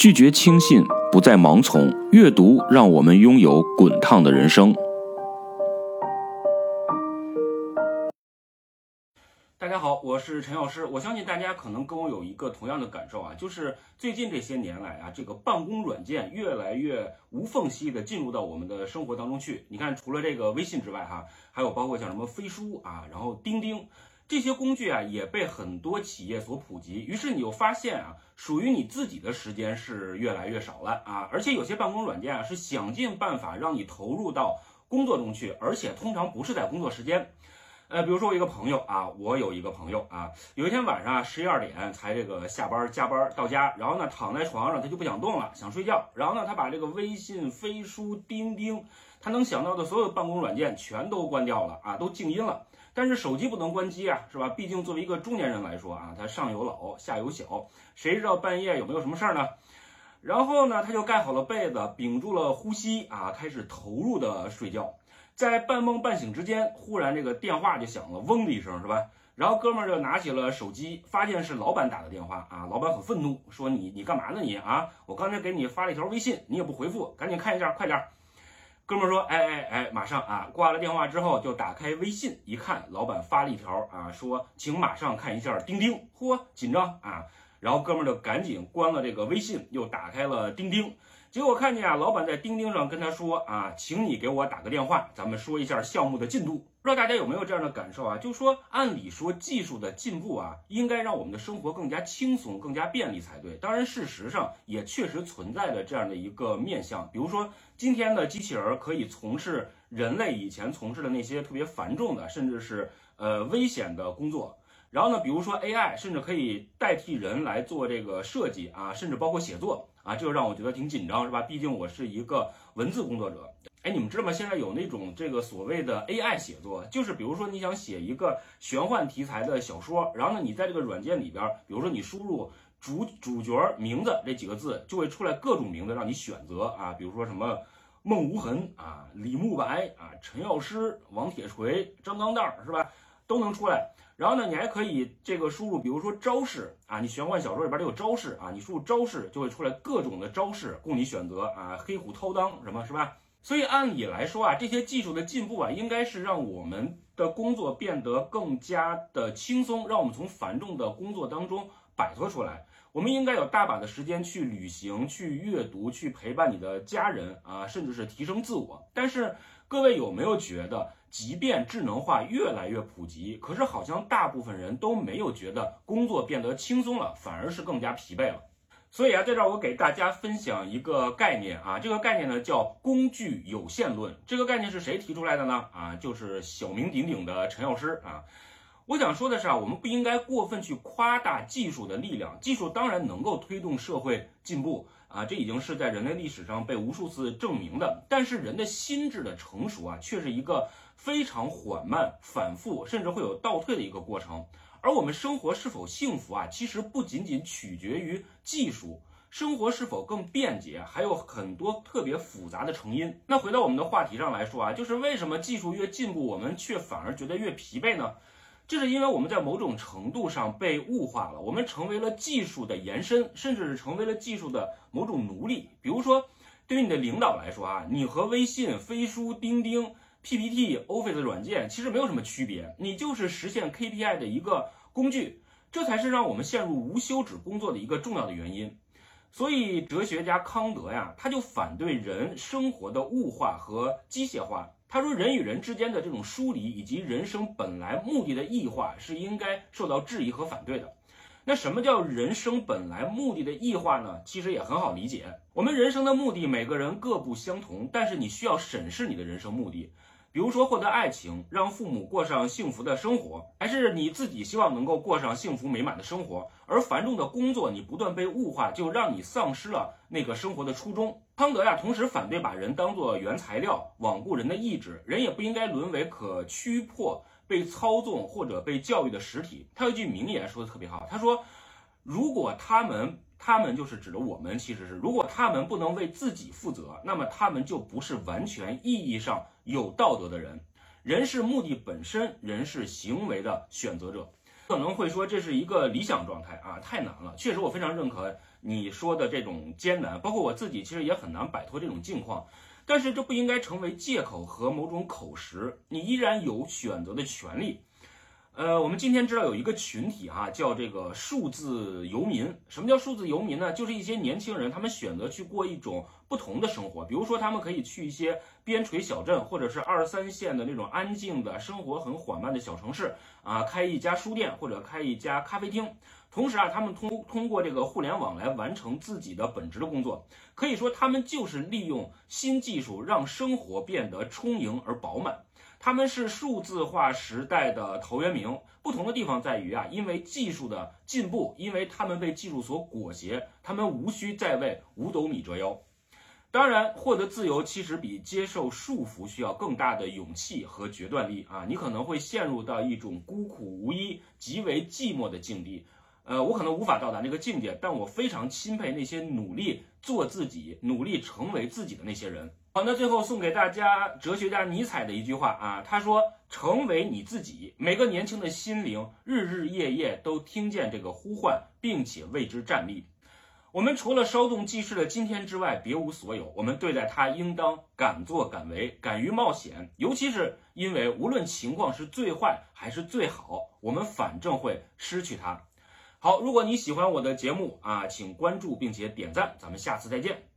拒绝轻信，不再盲从。阅读让我们拥有滚烫的人生。大家好，我是陈老师。我相信大家可能跟我有一个同样的感受啊，就是最近这些年来啊，这个办公软件越来越无缝隙的进入到我们的生活当中去。你看，除了这个微信之外，哈，还有包括像什么飞书啊，然后钉钉。这些工具啊也被很多企业所普及，于是你又发现啊，属于你自己的时间是越来越少了啊，而且有些办公软件啊是想尽办法让你投入到工作中去，而且通常不是在工作时间。呃，比如说我一个朋友啊，我有一个朋友啊，有一天晚上啊十一二点才这个下班加班到家，然后呢躺在床上他就不想动了，想睡觉，然后呢他把这个微信、飞书、钉钉，他能想到的所有办公软件全都关掉了啊，都静音了。但是手机不能关机啊，是吧？毕竟作为一个中年人来说啊，他上有老下有小，谁知道半夜有没有什么事儿呢？然后呢，他就盖好了被子，屏住了呼吸啊，开始投入的睡觉。在半梦半醒之间，忽然这个电话就响了，嗡的一声，是吧？然后哥们儿就拿起了手机，发现是老板打的电话啊。老板很愤怒，说你你干嘛呢你啊？我刚才给你发了一条微信，你也不回复，赶紧看一下，快点儿。哥们儿说：“哎哎哎，马上啊！”挂了电话之后，就打开微信一看，老板发了一条啊，说：“请马上看一下钉钉。”嚯，紧张啊！然后哥们儿就赶紧关了这个微信，又打开了钉钉。结果看见啊，老板在钉钉上跟他说啊，请你给我打个电话，咱们说一下项目的进度。不知道大家有没有这样的感受啊？就说按理说技术的进步啊，应该让我们的生活更加轻松、更加便利才对。当然，事实上也确实存在着这样的一个面向，比如说今天的机器人可以从事人类以前从事的那些特别繁重的，甚至是呃危险的工作。然后呢，比如说 AI，甚至可以代替人来做这个设计啊，甚至包括写作啊，这个让我觉得挺紧张，是吧？毕竟我是一个文字工作者。哎，你们知道吗？现在有那种这个所谓的 AI 写作，就是比如说你想写一个玄幻题材的小说，然后呢，你在这个软件里边，比如说你输入主主角名字这几个字，就会出来各种名字让你选择啊，比如说什么孟无痕啊、李慕白啊、陈药师、王铁锤、张钢蛋儿，是吧？都能出来。然后呢，你还可以这个输入，比如说招式啊，你玄幻小说里边都有招式啊，你输入招式就会出来各种的招式供你选择啊，黑虎掏裆什么是吧？所以按理来说啊，这些技术的进步啊，应该是让我们的工作变得更加的轻松，让我们从繁重的工作当中摆脱出来。我们应该有大把的时间去旅行、去阅读、去陪伴你的家人啊，甚至是提升自我。但是各位有没有觉得？即便智能化越来越普及，可是好像大部分人都没有觉得工作变得轻松了，反而是更加疲惫了。所以啊，在这儿我给大家分享一个概念啊，这个概念呢叫工具有限论。这个概念是谁提出来的呢？啊，就是小名鼎鼎的陈药师啊。我想说的是啊，我们不应该过分去夸大技术的力量，技术当然能够推动社会进步啊，这已经是在人类历史上被无数次证明的。但是人的心智的成熟啊，却是一个。非常缓慢、反复，甚至会有倒退的一个过程。而我们生活是否幸福啊，其实不仅仅取决于技术，生活是否更便捷，还有很多特别复杂的成因。那回到我们的话题上来说啊，就是为什么技术越进步，我们却反而觉得越疲惫呢？这是因为我们在某种程度上被物化了，我们成为了技术的延伸，甚至是成为了技术的某种奴隶。比如说，对于你的领导来说啊，你和微信、飞书、钉钉。PPT、Office 软件其实没有什么区别，你就是实现 KPI 的一个工具，这才是让我们陷入无休止工作的一个重要的原因。所以，哲学家康德呀，他就反对人生活的物化和机械化。他说，人与人之间的这种疏离，以及人生本来目的的异化，是应该受到质疑和反对的。那什么叫人生本来目的的异化呢？其实也很好理解，我们人生的目的每个人各不相同，但是你需要审视你的人生目的。比如说获得爱情，让父母过上幸福的生活，还是你自己希望能够过上幸福美满的生活？而繁重的工作，你不断被物化，就让你丧失了那个生活的初衷。康德呀，同时反对把人当作原材料，罔顾人的意志，人也不应该沦为可驱迫、被操纵或者被教育的实体。他有一句名言说的特别好，他说：“如果他们……”他们就是指的我们，其实是如果他们不能为自己负责，那么他们就不是完全意义上有道德的人。人是目的本身，人是行为的选择者。可能会说这是一个理想状态啊，太难了。确实，我非常认可你说的这种艰难，包括我自己其实也很难摆脱这种境况。但是这不应该成为借口和某种口实，你依然有选择的权利。呃，我们今天知道有一个群体哈，叫这个数字游民。什么叫数字游民呢？就是一些年轻人，他们选择去过一种不同的生活。比如说，他们可以去一些边陲小镇，或者是二三线的那种安静的生活很缓慢的小城市啊，开一家书店或者开一家咖啡厅。同时啊，他们通通过这个互联网来完成自己的本职的工作。可以说，他们就是利用新技术让生活变得充盈而饱满。他们是数字化时代的陶渊明，不同的地方在于啊，因为技术的进步，因为他们被技术所裹挟，他们无需再为五斗米折腰。当然，获得自由其实比接受束缚需要更大的勇气和决断力啊！你可能会陷入到一种孤苦无依、极为寂寞的境地。呃，我可能无法到达那个境界，但我非常钦佩那些努力做自己、努力成为自己的那些人。好，那最后送给大家哲学家尼采的一句话啊，他说：“成为你自己。”每个年轻的心灵日日夜夜都听见这个呼唤，并且为之站立。我们除了稍纵即逝的今天之外，别无所有。我们对待它，应当敢作敢为，敢于冒险。尤其是因为，无论情况是最坏还是最好，我们反正会失去它。好，如果你喜欢我的节目啊，请关注并且点赞。咱们下次再见。